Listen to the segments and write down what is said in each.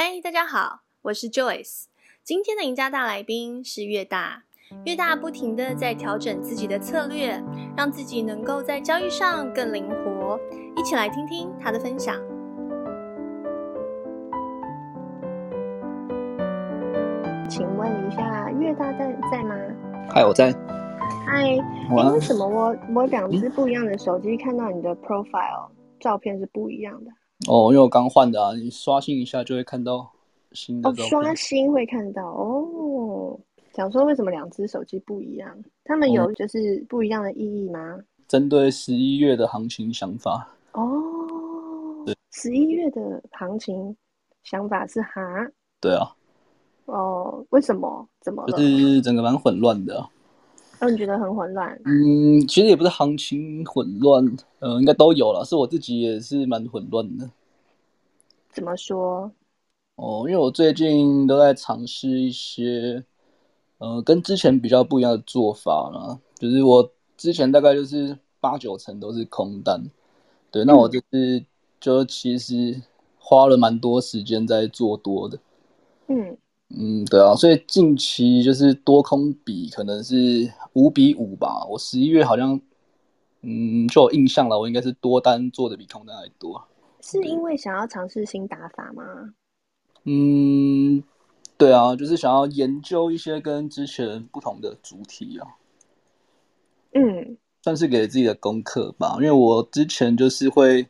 嗨，大家好，我是 Joyce。今天的赢家大来宾是越大。越大不停的在调整自己的策略，让自己能够在交易上更灵活。一起来听听他的分享。请问一下，越大在在吗？嗨，我在。嗨，哎，为什么我我两只不一样的手机看到你的 profile 照片是不一样的？哦，因为我刚换的啊，你刷新一下就会看到新的。哦，刷新会看到哦。想说为什么两只手机不一样？他们有就是不一样的意义吗？针对十一月的行情想法哦。对，十一月的行情想法是哈？对啊。哦，为什么？怎么了？就是整个蛮混乱的。哦，你觉得很混乱？嗯，其实也不是行情混乱，嗯、呃，应该都有了。是我自己也是蛮混乱的。怎么说？哦，因为我最近都在尝试一些。呃，跟之前比较不一样的做法啦，就是我之前大概就是八九成都是空单，对，那我就是就其实花了蛮多时间在做多的，嗯嗯，对啊，所以近期就是多空比可能是五比五吧，我十一月好像，嗯，就有印象了，我应该是多单做的比空单还多，是因为想要尝试新打法吗？嗯。对啊，就是想要研究一些跟之前不同的主题啊，嗯，算是给自己的功课吧。因为我之前就是会，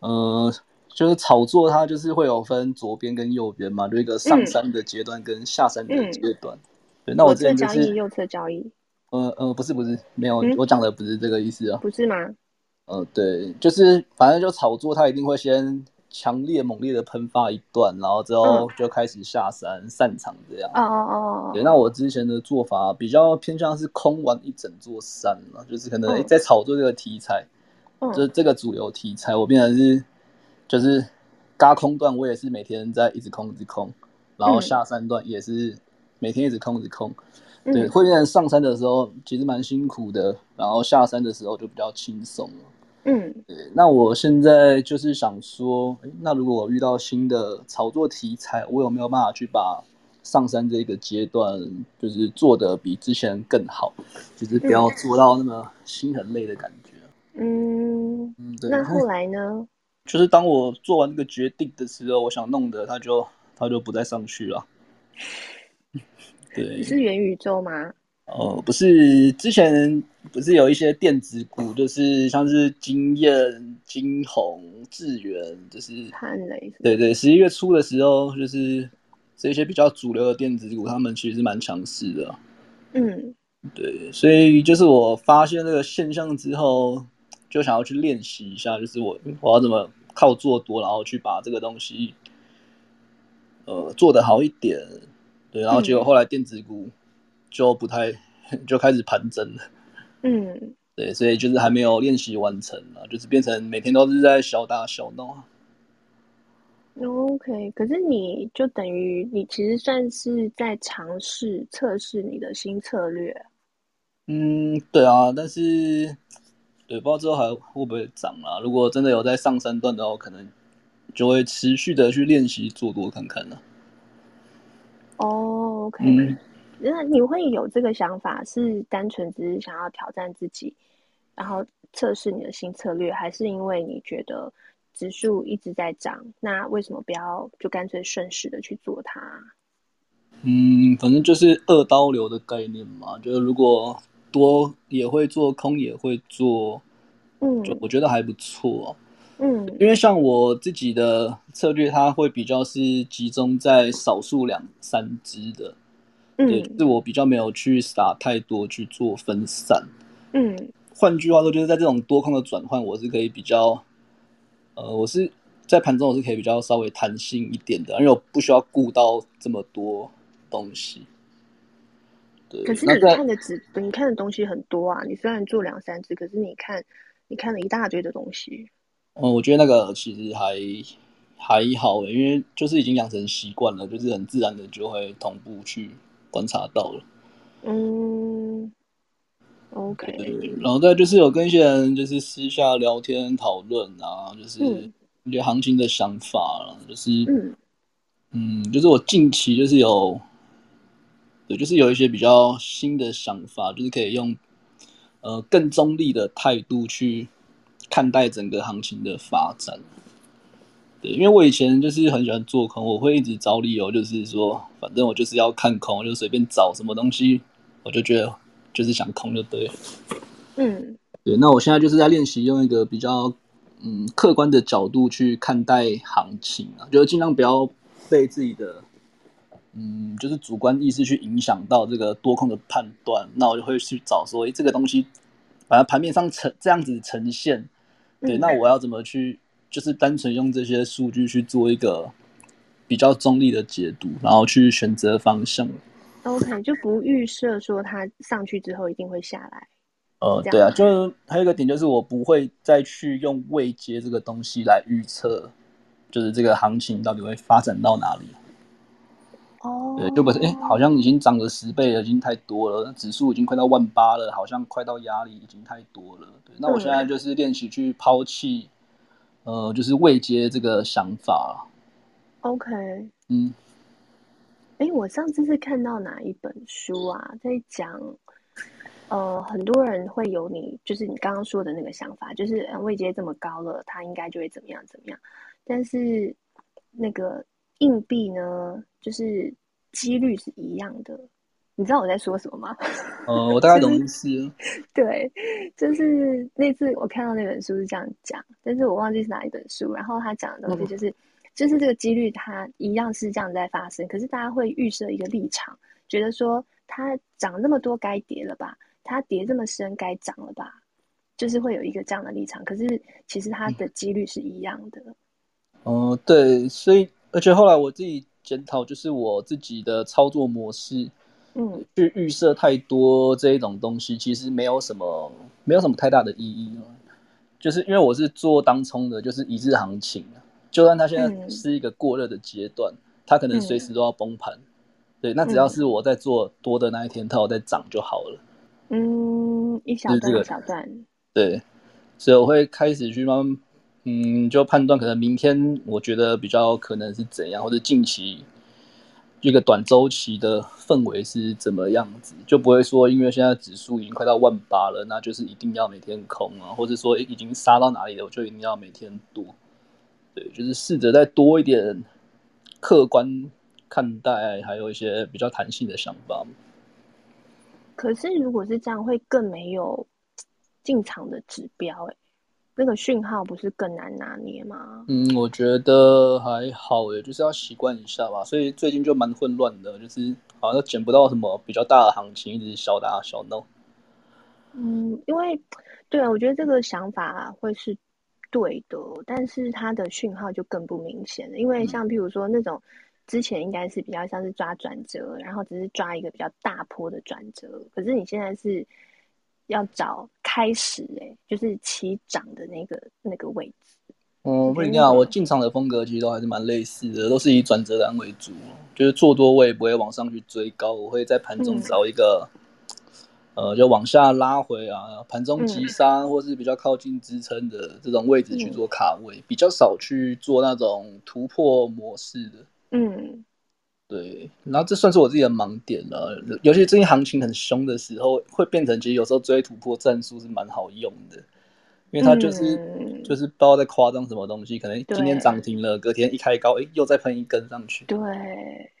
呃，就是炒作它，就是会有分左边跟右边嘛，就一个上山的阶段跟下山的阶段。嗯嗯、对，那我之前就是右侧交易。呃呃，不是不是，没有，嗯、我讲的不是这个意思啊。不是吗？呃，对，就是反正就炒作，它一定会先。强烈猛烈的喷发一段，然后之后就开始下山、嗯、散场这样。哦哦哦。对，那我之前的做法比较偏向是空完一整座山了，就是可能在炒作这个题材，嗯、就是这个主流题材，我变成是就是嘎空段，我也是每天在一直空一直空，然后下山段也是每天一直空一直空。嗯、对，会变成上山的时候其实蛮辛苦的，然后下山的时候就比较轻松了。嗯，对，那我现在就是想说，那如果我遇到新的炒作题材，我有没有办法去把上山这个阶段，就是做的比之前更好，就是不要做到那么心很累的感觉。嗯嗯，对。那后来呢？就是当我做完这个决定的时候，我想弄的，它就它就不再上去了。对，你是元宇宙吗？哦，不是，之前不是有一些电子股，就是像是晶焱、晶宏、智源，就是汉雷。对对，十一月初的时候，就是这些比较主流的电子股，他们其实是蛮强势的。嗯，对，所以就是我发现这个现象之后，就想要去练习一下，就是我我要怎么靠做多，然后去把这个东西，呃，做得好一点。对，然后结果后来电子股。就不太 就开始盘整了，嗯，对，所以就是还没有练习完成啊，就是变成每天都是在小打小闹。OK，可是你就等于你其实算是在尝试测试你的新策略。嗯，对啊，但是对，不知道之后还会不会涨啦？如果真的有在上三段的话，可能就会持续的去练习做多看看了。哦，OK。嗯那你会有这个想法，是单纯只是想要挑战自己，然后测试你的新策略，还是因为你觉得指数一直在涨？那为什么不要就干脆顺势的去做它？嗯，反正就是二刀流的概念嘛，就是如果多也会做，空也会做，嗯，就我觉得还不错。嗯，因为像我自己的策略，它会比较是集中在少数两三只的。对，是我比较没有去撒太多去做分散。嗯，换句话说，就是在这种多空的转换，我是可以比较，呃，我是在盘中我是可以比较稍微弹性一点的，因为我不需要顾到这么多东西。对，可是你看的只你看的东西很多啊，你虽然做两三只，可是你看你看了一大堆的东西。嗯，我觉得那个其实还还好，因为就是已经养成习惯了，就是很自然的就会同步去。观察到了，嗯，OK，然后再就是有跟一些人就是私下聊天讨论啊，就是一些行情的想法，就是嗯嗯，就是我近期就是有，对，就是有一些比较新的想法，就是可以用呃更中立的态度去看待整个行情的发展。对，因为我以前就是很喜欢做空，我会一直找理由，就是说反正我就是要看空，就随便找什么东西，我就觉得就是想空就对。嗯，对，那我现在就是在练习用一个比较嗯客观的角度去看待行情啊，就是尽量不要。被自己的嗯，就是主观意识去影响到这个多空的判断，那我就会去找说，诶，这个东西，把它盘面上呈这样子呈现，对，嗯、那我要怎么去，就是单纯用这些数据去做一个比较中立的解读，然后去选择方向。OK，就不预设说它上去之后一定会下来。呃，对啊，就是还有一个点就是我不会再去用未接这个东西来预测。就是这个行情到底会发展到哪里？哦、oh.，对，就不是哎，好像已经涨了十倍了，已经太多了，指数已经快到万八了，好像快到压力已经太多了。对，那我现在就是练习去抛弃，呃，就是未接这个想法。OK，嗯，哎，我上次是看到哪一本书啊，在讲，呃，很多人会有你，就是你刚刚说的那个想法，就是位阶这么高了，他应该就会怎么样怎么样。但是那个硬币呢，就是几率是一样的。你知道我在说什么吗？哦，我大概懂意思。对，就是那次我看到那本书是这样讲，但是我忘记是哪一本书。然后他讲的东西就是，嗯、就是这个几率它一样是这样在发生，可是大家会预设一个立场，觉得说它涨那么多该跌了吧，它跌这么深该涨了吧，就是会有一个这样的立场。可是其实它的几率是一样的。嗯嗯、呃，对，所以而且后来我自己检讨，就是我自己的操作模式，嗯，去预设太多这一种东西，其实没有什么，没有什么太大的意义。就是因为我是做当冲的，就是一日行情，就算它现在是一个过热的阶段，嗯，它可能随时都要崩盘，嗯，对，那只要是我在做多的那一天，它有在涨就好了。嗯，一小段一小段，对，所以我会开始去慢慢。嗯，就判断可能明天我觉得比较可能是怎样，或者近期一个短周期的氛围是怎么样子，就不会说因为现在指数已经快到万八了，那就是一定要每天空啊，或者说已经杀到哪里了，我就一定要每天多。对，就是试着再多一点客观看待，还有一些比较弹性的想法。可是如果是这样，会更没有进场的指标欸。那个讯号不是更难拿捏吗？嗯，我觉得还好诶，就是要习惯一下吧。所以最近就蛮混乱的，就是好像捡不到什么比较大的行情，一直小打小闹。嗯，因为对啊，我觉得这个想法会是对的，但是它的讯号就更不明显了。因为像譬如说那种之前应该是比较像是抓转折，然后只是抓一个比较大坡的转折，可是你现在是。要找开始哎、欸，就是起涨的那个那个位置。嗯，不一定啊，我进场的风格其实都还是蛮类似的，都是以转折单为主。就是做多我也不会往上去追高，我会在盘中找一个、嗯，呃，就往下拉回啊，盘中急杀、嗯、或是比较靠近支撑的这种位置去做卡位，嗯、比较少去做那种突破模式的。嗯。对，然后这算是我自己的盲点了。尤其最近行情很凶的时候，会变成其实有时候追突破战术是蛮好用的，因为它就是、嗯、就是不知道在夸张什么东西，可能今天涨停了，隔天一开高，哎，又再喷一根上去。对，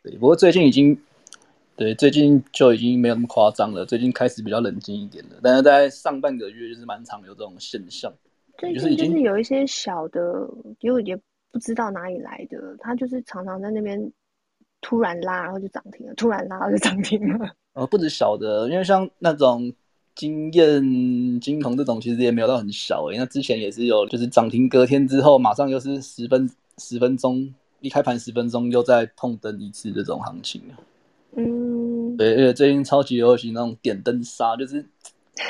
对，不过最近已经，对，最近就已经没有那么夸张了，最近开始比较冷静一点了。但是在上半个月就是蛮常有这种现象，就是已经就是有一些小的，就也不知道哪里来的，他就是常常在那边。突然拉，然后就涨停了；突然拉，然后就涨停了。呃，不止小的，因为像那种经验金铜这种，其实也没有到很小诶。那之前也是有，就是涨停隔天之后，马上又是十分十分钟一开盘十分钟又再碰灯一次这种行情。嗯，对，而且最近超级流行那种点灯杀，就是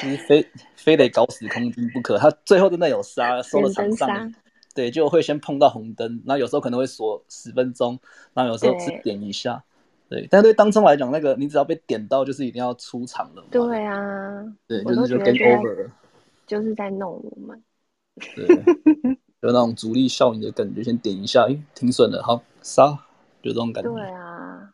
就是非 非得搞死空军不可。他最后真的有杀，收了场上。对，就会先碰到红灯，那有时候可能会锁十分钟，那有时候只点一下，对。对，但对当中来讲，那个你只要被点到，就是一定要出场了。对啊，对，就是就 game over 了，就是在弄我们。对，有那种阻力效应的感觉，先点一下，哎，挺损的，好杀，就这种感觉。对啊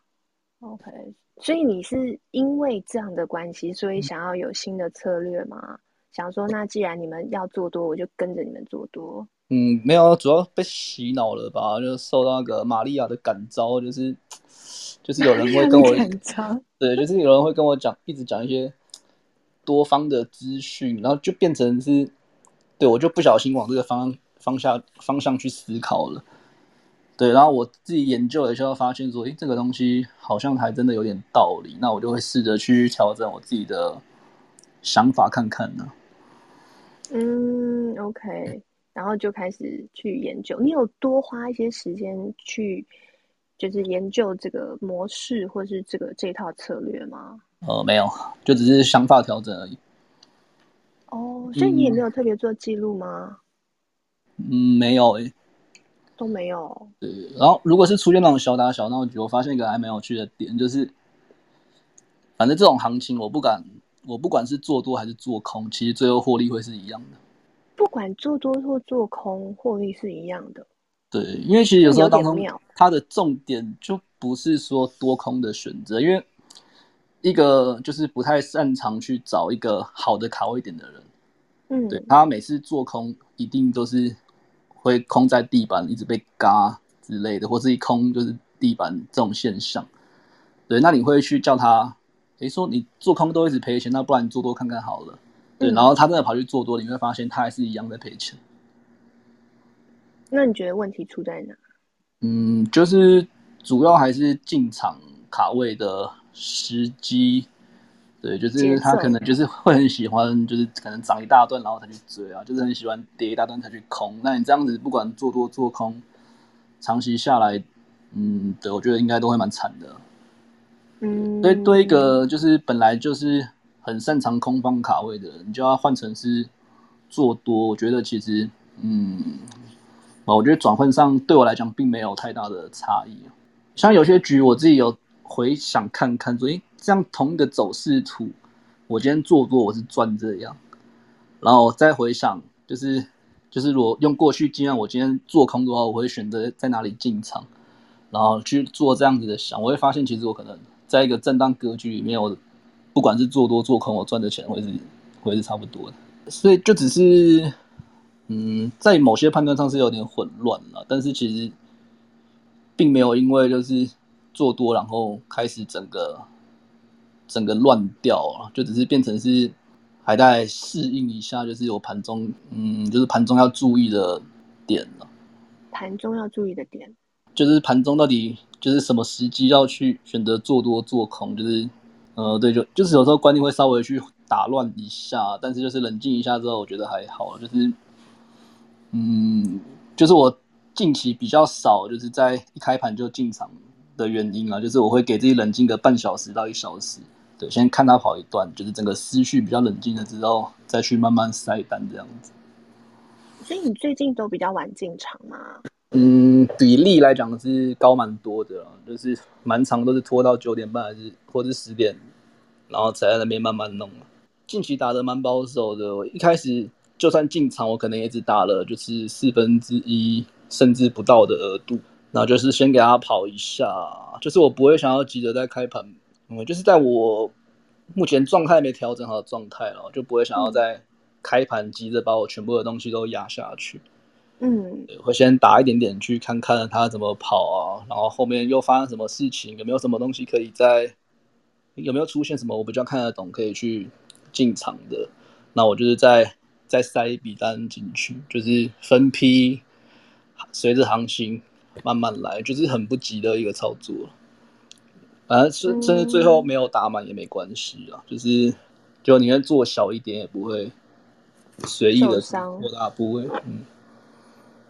，OK，所以你是因为这样的关系，所以想要有新的策略吗？嗯、想说，那既然你们要做多，我就跟着你们做多。嗯，没有，主要被洗脑了吧？就受到那个玛利亚的感召，就是就是有人会跟我，对，就是有人会跟我讲，一直讲一些多方的资讯，然后就变成是，对我就不小心往这个方方向方向去思考了。对，然后我自己研究了一下，发现说，诶，这个东西好像还真的有点道理，那我就会试着去调整我自己的想法看看呢。嗯，OK。然后就开始去研究，你有多花一些时间去，就是研究这个模式或是这个这套策略吗？呃，没有，就只是想法调整而已。哦，所以你也没有特别做记录吗？嗯，没有诶，都没有。对，然后如果是出现那种小打小闹局，我发现一个还蛮有趣的点，就是反正这种行情，我不敢，我不管是做多还是做空，其实最后获利会是一样的。不管做多或做空，获利是一样的。对，因为其实有时候当中它的重点就不是说多空的选择，因为一个就是不太擅长去找一个好的卡位点的人，嗯，对，他每次做空一定都是会空在地板，一直被嘎之类的，或是一空就是地板这种现象。对，那你会去叫他，诶，说你做空都一直赔钱，那不然你做多看看好了。对，然后他真的跑去做多，你会发现他还是一样在赔钱。那你觉得问题出在哪？嗯，就是主要还是进场卡位的时机。对，就是他可能就是会很喜欢，就是可能涨一大段然后才去追啊，就是很喜欢跌一大段才去空。那你这样子不管做多做空，长期下来，嗯，对，我觉得应该都会蛮惨的。嗯，对，对一个就是本来就是。很擅长空方卡位的，你就要换成是做多。我觉得其实，嗯，我觉得转换上对我来讲并没有太大的差异。像有些局，我自己有回想看看，说，诶，这样同一个走势图，我今天做多我是赚这样，然后再回想，就是就是如果用过去经验，我今天做空的话，我会选择在哪里进场，然后去做这样子的想，我会发现其实我可能在一个震荡格局里面，我。不管是做多做空，我赚的钱会是会是差不多的，所以就只是，嗯，在某些判断上是有点混乱了，但是其实并没有因为就是做多然后开始整个整个乱掉了，就只是变成是还在适应一下，就是有盘中，嗯，就是盘中要注意的点了。盘中要注意的点，就是盘中到底就是什么时机要去选择做多做空，就是。呃，对，就就是有时候观念会稍微去打乱一下，但是就是冷静一下之后，我觉得还好。就是，嗯，就是我近期比较少，就是在一开盘就进场的原因啊，就是我会给自己冷静个半小时到一小时，对，先看它跑一段，就是整个思绪比较冷静了之后，再去慢慢塞单这样子。所以你最近都比较晚进场吗？嗯，比例来讲是高蛮多的，就是蛮长都是拖到九点半还是或者十点，然后才在那边慢慢弄。近期打的蛮保守的，我一开始就算进场，我可能也只打了就是四分之一甚至不到的额度，然后就是先给他跑一下，就是我不会想要急着在开盘，嗯，就是在我目前状态没调整好的状态了，就不会想要在开盘急着把我全部的东西都压下去。嗯，会先打一点点去看看他怎么跑啊，然后后面又发生什么事情，有没有什么东西可以在，有没有出现什么我比较看得懂可以去进场的，那我就是再再塞一笔单进去，就是分批随着行情慢慢来，就是很不急的一个操作。反正甚甚至最后没有打满也没关系啊，就是就宁愿做小一点也不会随意的扩大部位，嗯。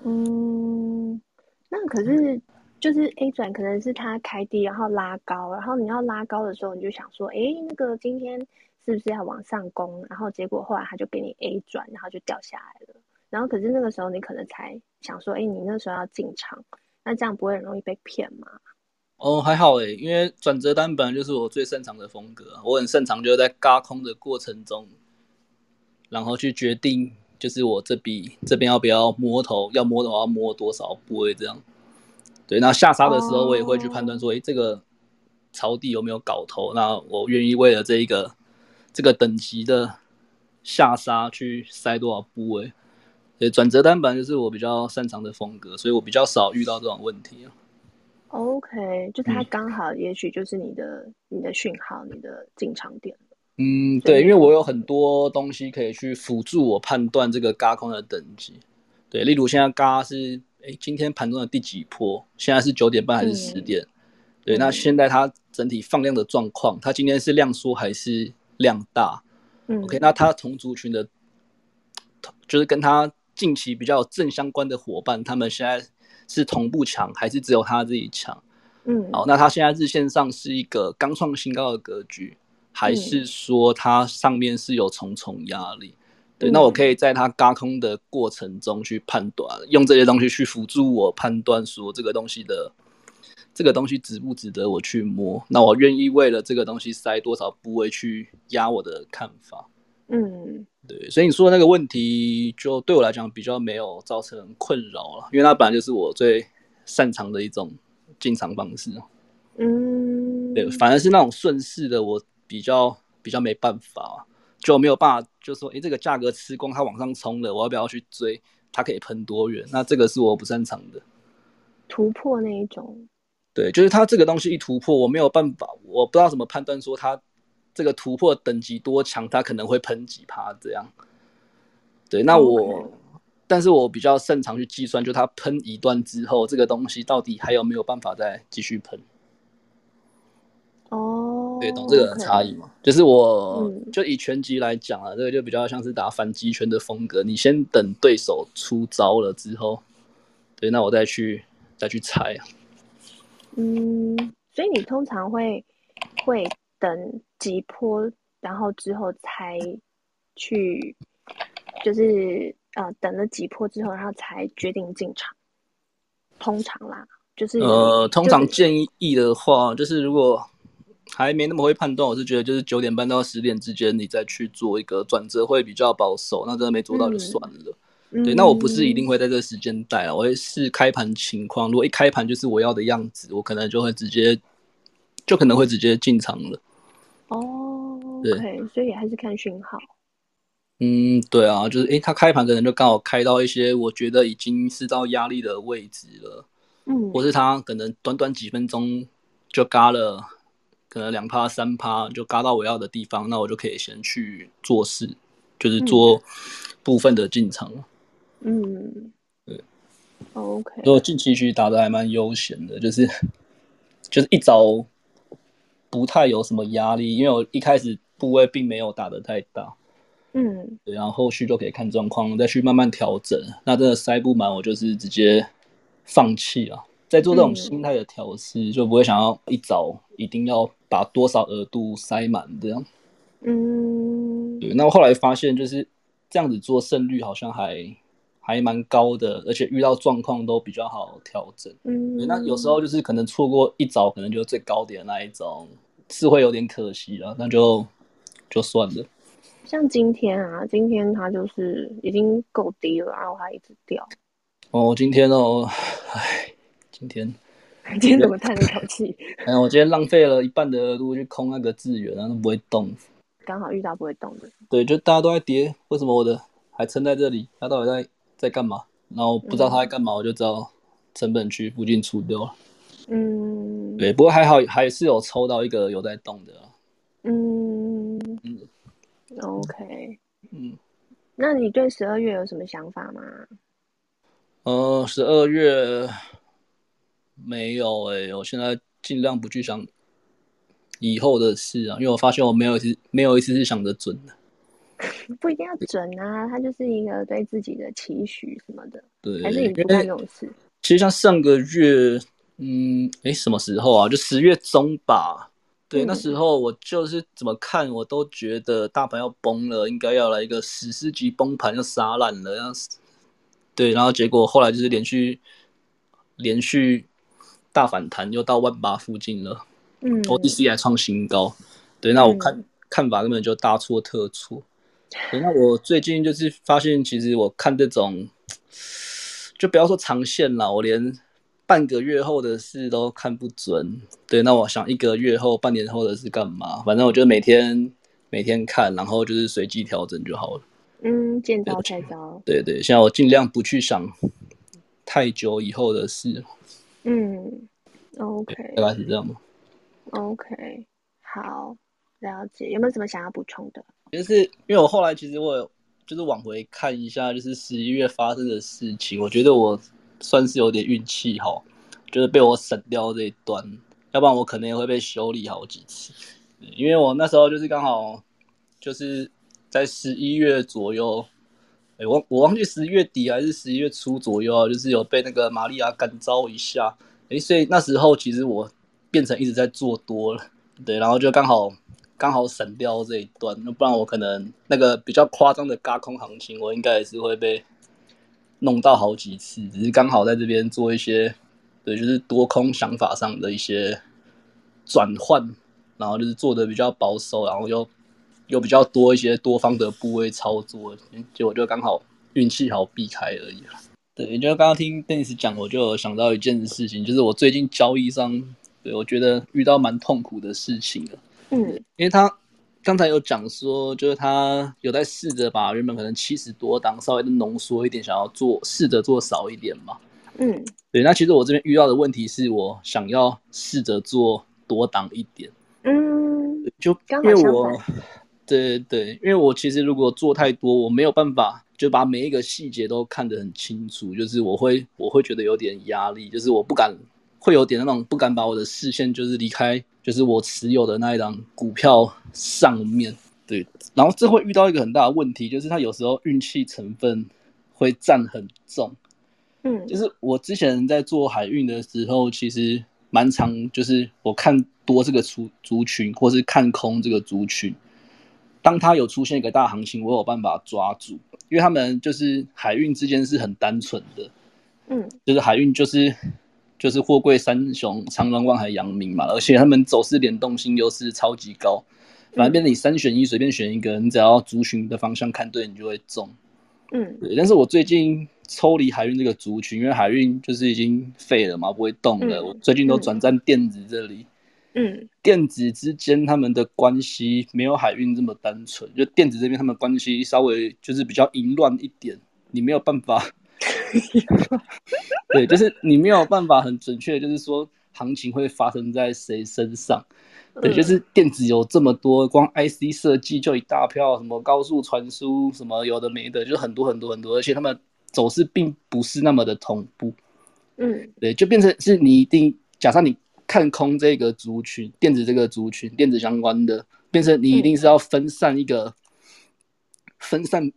嗯，那可是就是 A 转可能是它开低，然后拉高，然后你要拉高的时候，你就想说，哎，那个今天是不是要往上攻？然后结果后来它就给你 A 转，然后就掉下来了。然后可是那个时候你可能才想说，哎，你那时候要进场，那这样不会很容易被骗吗？哦，还好诶，因为转折单本来就是我最擅长的风格，我很擅长就是在嘎空的过程中，然后去决定。就是我这笔这边要不要摸头？要摸的话，要摸多少部位这样？对，那下杀的时候，我也会去判断说，哎、oh.，这个朝地有没有搞头？那我愿意为了这一个这个等级的下杀去塞多少部位？对，转折单本就是我比较擅长的风格，所以我比较少遇到这种问题啊。OK，就它刚好，也许就是你的、嗯、你的讯号，你的进场点。嗯，对，因为我有很多东西可以去辅助我判断这个嘎空的等级。对，例如现在嘎是。哎，今天盘中的第几波？现在是九点半还是十点？嗯、对，那现在它整体放量的状况，它今天是量缩还是量大？嗯，OK，那它同族群的，就是跟它近期比较正相关的伙伴，他们现在是同步强，还是只有它自己强？嗯，好，那它现在日线上是一个刚创新高的格局，还是说它上面是有重重压力？对，那我可以在它嘎空的过程中去判断，用这些东西去辅助我判断说这个东西的这个东西值不值得我去摸。那我愿意为了这个东西塞多少部位去压我的看法。嗯，对，所以你说的那个问题，就对我来讲比较没有造成困扰了，因为它本来就是我最擅长的一种进场方式。嗯，对，反而是那种顺势的，我比较比较没办法。就没有办法，就说，诶，这个价格吃光，它往上冲了，我要不要去追？它可以喷多远？那这个是我不擅长的。突破那一种。对，就是它这个东西一突破，我没有办法，我不知道怎么判断说它这个突破等级多强，它可能会喷几趴这样。对，那我.但是我比较擅长去计算，就它喷一段之后，这个东西到底还有没有办法再继续喷？哦，对，懂这个差异吗？Okay. 就是我、嗯、就以拳击来讲啊，这个就比较像是打反击拳的风格。你先等对手出招了之后，对，那我再去再去猜啊。嗯，所以你通常会会等几波，然后之后才去，就是呃等了几波之后，然后才决定进场。通常啦，就是呃，通常建议的话，就是如果。还没那么会判断，我是觉得就是九点半到十点之间，你再去做一个转折会比较保守。那真的没做到就算了。嗯、对，那我不是一定会在这个时间带啊，我会视开盘情况。如果一开盘就是我要的样子，我可能就会直接，就可能会直接进场了。哦，对，okay, 所以还是看讯号。嗯，对啊，就是诶，它开盘可能就刚好开到一些我觉得已经是到压力的位置了。嗯，或是它可能短短几分钟就嘎了。可能两趴三趴就嘎到我要的地方，那我就可以先去做事，就是做部分的进场。嗯，对，OK。所以近期其实打的还蛮悠闲的，就是就是一早不太有什么压力，因为我一开始部位并没有打的太大。嗯，对，然后后续就可以看状况再去慢慢调整。那真的塞不满，我就是直接放弃了。在做这种心态的调试，就不会想要一早一定要把多少额度塞满这样。嗯，对。那我后来发现，就是这样子做胜率好像还还蛮高的，而且遇到状况都比较好调整。嗯，那有时候就是可能错过一早，可能就是最高点那一种，是会有点可惜了。那就就算了。像今天啊，今天它就是已经够低了，然后它一直掉。哦，今天哦，唉。今天，今天怎么叹了一口气？嗯，我今天浪费了一半的额度去空那个资源，然后都不会动。刚好遇到不会动的。对，就大家都在跌，为什么我的还撑在这里？他到底在在干嘛？然后不知道他在干嘛，嗯，我就知道成本区附近出掉了。嗯，对，不过还好，还是有抽到一个有在动的。嗯嗯，OK，嗯，那你对十二月有什么想法吗？呃，十二月。没有哎、欸，我现在尽量不去想以后的事啊，因为我发现我没有一次没有一次是想得准的。不一定要准啊，它就是一个对自己的期许什么的。对，还是你不干这种事？其实像上个月，嗯，哎，什么时候啊？就十月中吧。对、嗯，那时候我就是怎么看，我都觉得大盘要崩了，应该要来一个史诗级崩盘，要杀烂了，要死。对，然后结果后来就是连续连续。大反弹又到万八附近了，嗯，OTC 还创新高，对，那我看、嗯、看法根本就大错特错。那我最近就是发现，其实我看这种，就不要说长线了，我连半个月后的事都看不准，对，那我想一个月后、半年后的事干嘛？反正我就每天每天看，然后就是随机调整就好了。嗯，见招拆招。对对，现在我尽量不去想太久以后的事。嗯，OK，大概是这样吗？OK，好，了解。有没有什么想要补充的？就是因为我后来其实我有就是往回看一下，就是十一月发生的事情，我觉得我算是有点运气好，就是被我省掉这一段，要不然我可能也会被修理好几次。因为我那时候就是刚好就是。在十一月左右，欸，我我忘记十一月底还是十一月初左右啊，就是有被那个玛利亚感召一下，哎、欸，所以那时候其实我变成一直在做多了，对，然后就刚好刚好省掉这一段，那不然我可能那个比较夸张的轧空行情，我应该也是会被弄到好几次，只是刚好在这边做一些，对，就是多空想法上的一些转换，然后就是做的比较保守，然后又。有比较多一些多方的部位操作，结果就刚好运气好避开而已。对，就刚刚听 Dennis 讲，我就想到一件事情，就是我最近交易上，对，我觉得遇到蛮痛苦的事情。嗯，因为他刚才有讲说，就是他有在试着把原本可能七十多档稍微的浓缩一点，想要做试着做少一点嘛。嗯，对，那其实我这边遇到的问题是我想要试着做多档一点。嗯，就因为我。对对对，因为我其实如果做太多，我没有办法就把每一个细节都看得很清楚，就是我会我会觉得有点压力，就是我不敢会有点那种不敢把我的视线就是离开，就是我持有的那一张股票上面。对，然后这会遇到一个很大的问题，就是它有时候运气成分会占很重。嗯，就是我之前在做海运的时候，其实蛮常就是我看多这个族族群，或是看空这个族群。当它有出现一个大行情，我有办法抓住，因为他们就是海运之间是很单纯的，嗯，就是海运就是就是货柜三雄长荣、万海、阳明嘛，而且他们走势联动性又是超级高，反正变成你三选一，随便选一个，你只要族群的方向看对，你就会中，嗯，对。但是我最近抽离海运这个族群，因为海运就是已经废了嘛，不会动了，嗯，我最近都转战电子这里。嗯，电子之间他们的关系没有海运这么单纯，就电子这边他们关系稍微就是比较淫乱一点，你没有办法，对，就是你没有办法很准确，就是说行情会发生在谁身上，对，就是电子有这么多，光 IC 设计就一大票，什么高速传输，什么有的没的，就很多很多很多，而且他们走势并不是那么的同步，嗯，对，就变成是你一定假设你。看空这个族群，电子这个族群，电子相关的，变成你一定是要分散一个，嗯、分散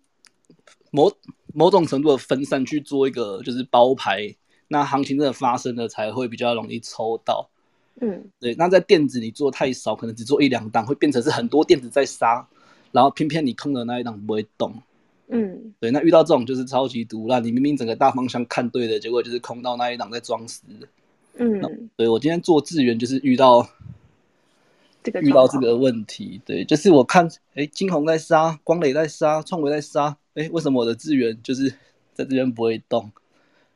某某种程度的分散去做一个就是包牌，那行情真的发生了才会比较容易抽到。嗯，对。那在电子你做太少，可能只做一两档，会变成是很多电子在杀，然后偏偏你空的那一档不会动。嗯，对。那遇到这种就是超级毒辣，你明明整个大方向看对的，结果就是空到那一档在装死。嗯，对，我今天做资源就是遇到这个遇到这个问题，对，就是我看，哎，金红在杀，光磊在杀，创维在杀，哎，为什么我的资源就是在这边不会动？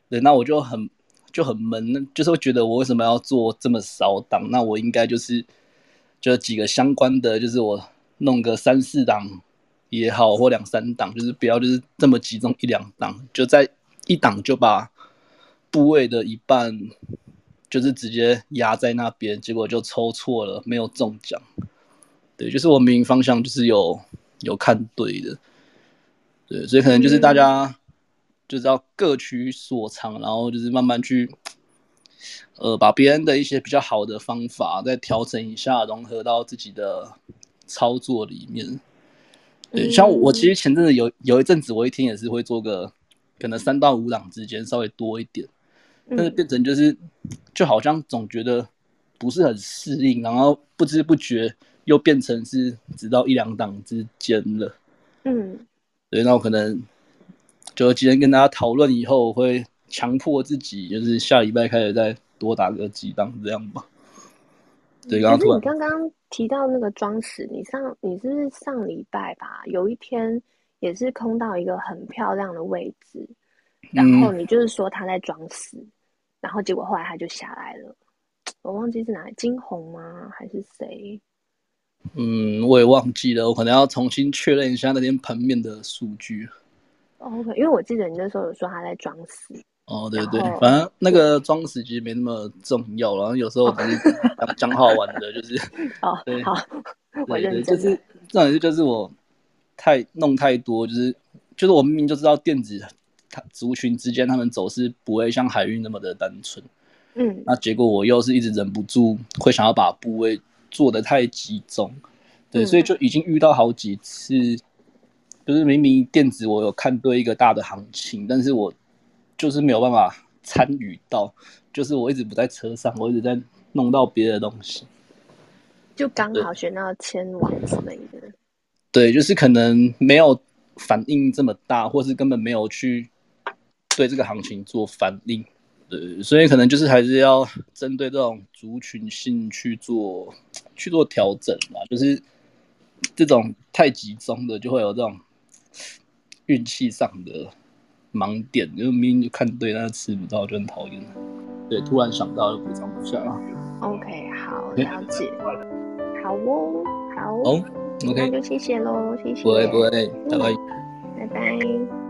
对，那我就很就很闷，就是会觉得我为什么要做这么少档？那我应该就是就几个相关的，就是我弄个三四档也好，或两三档，就是不要就是这么集中一两档，就在一档就把部位的一半。就是直接压在那边，结果就抽错了，没有中奖。对，就是我明明方向就是有有看对的，对，所以可能就是大家就是要各取所长，然后就是慢慢去，呃，把别人的一些比较好的方法再调整一下，融合到自己的操作里面。对，像我其实前阵子有有一阵子，我一天也是会做个可能三到五档之间稍微多一点。但是变成就是，就好像总觉得不是很适应，然后不知不觉又变成是直到一两档之间了。嗯，对，那我可能就今天跟大家讨论以后，我会强迫自己，就是下礼拜开始再多打个几档这样吧。对，刚刚突然你刚刚提到那个装死，你上你是不是上礼拜吧？有一天也是空到一个很漂亮的位置。然后你就是说他在装死，然后结果后来他就下来了，我忘记是哪里，金红吗？还是谁？嗯，我也忘记了，我可能要重新确认一下那天盘面的数据。OK，因为我记得你那时候有说他在装死。哦，对对，反正那个装死其实没那么重要，然后有时候只是讲讲好玩的，就是哦，对，好，我认真。就是这种事，就是我太弄太多，就是就是我明明就知道电子它族群之间他们走是不会像海运那么的单纯，嗯，那结果我又是一直忍不住会想要把部位做的太集中，对，嗯、所以就已经遇到好几次，就是明明电子我有看对一个大的行情，但是我就是没有办法参与到，就是我一直不在车上，我一直在弄到别的东西，就刚好选到千王之类的，对，就是可能没有反应这么大，或是根本没有去对这个行情做反应。对，所以可能就是还是要针对这种族群性去做去做调整嘛，就是这种太集中的就会有这种运气上的盲点，就是明明就看对，但是吃不到就很讨厌。对，突然想到就补偿不下了。OK，好，了解。好哦，好。哦，OK，那就谢谢喽，谢谢。不会不会，拜拜。拜拜。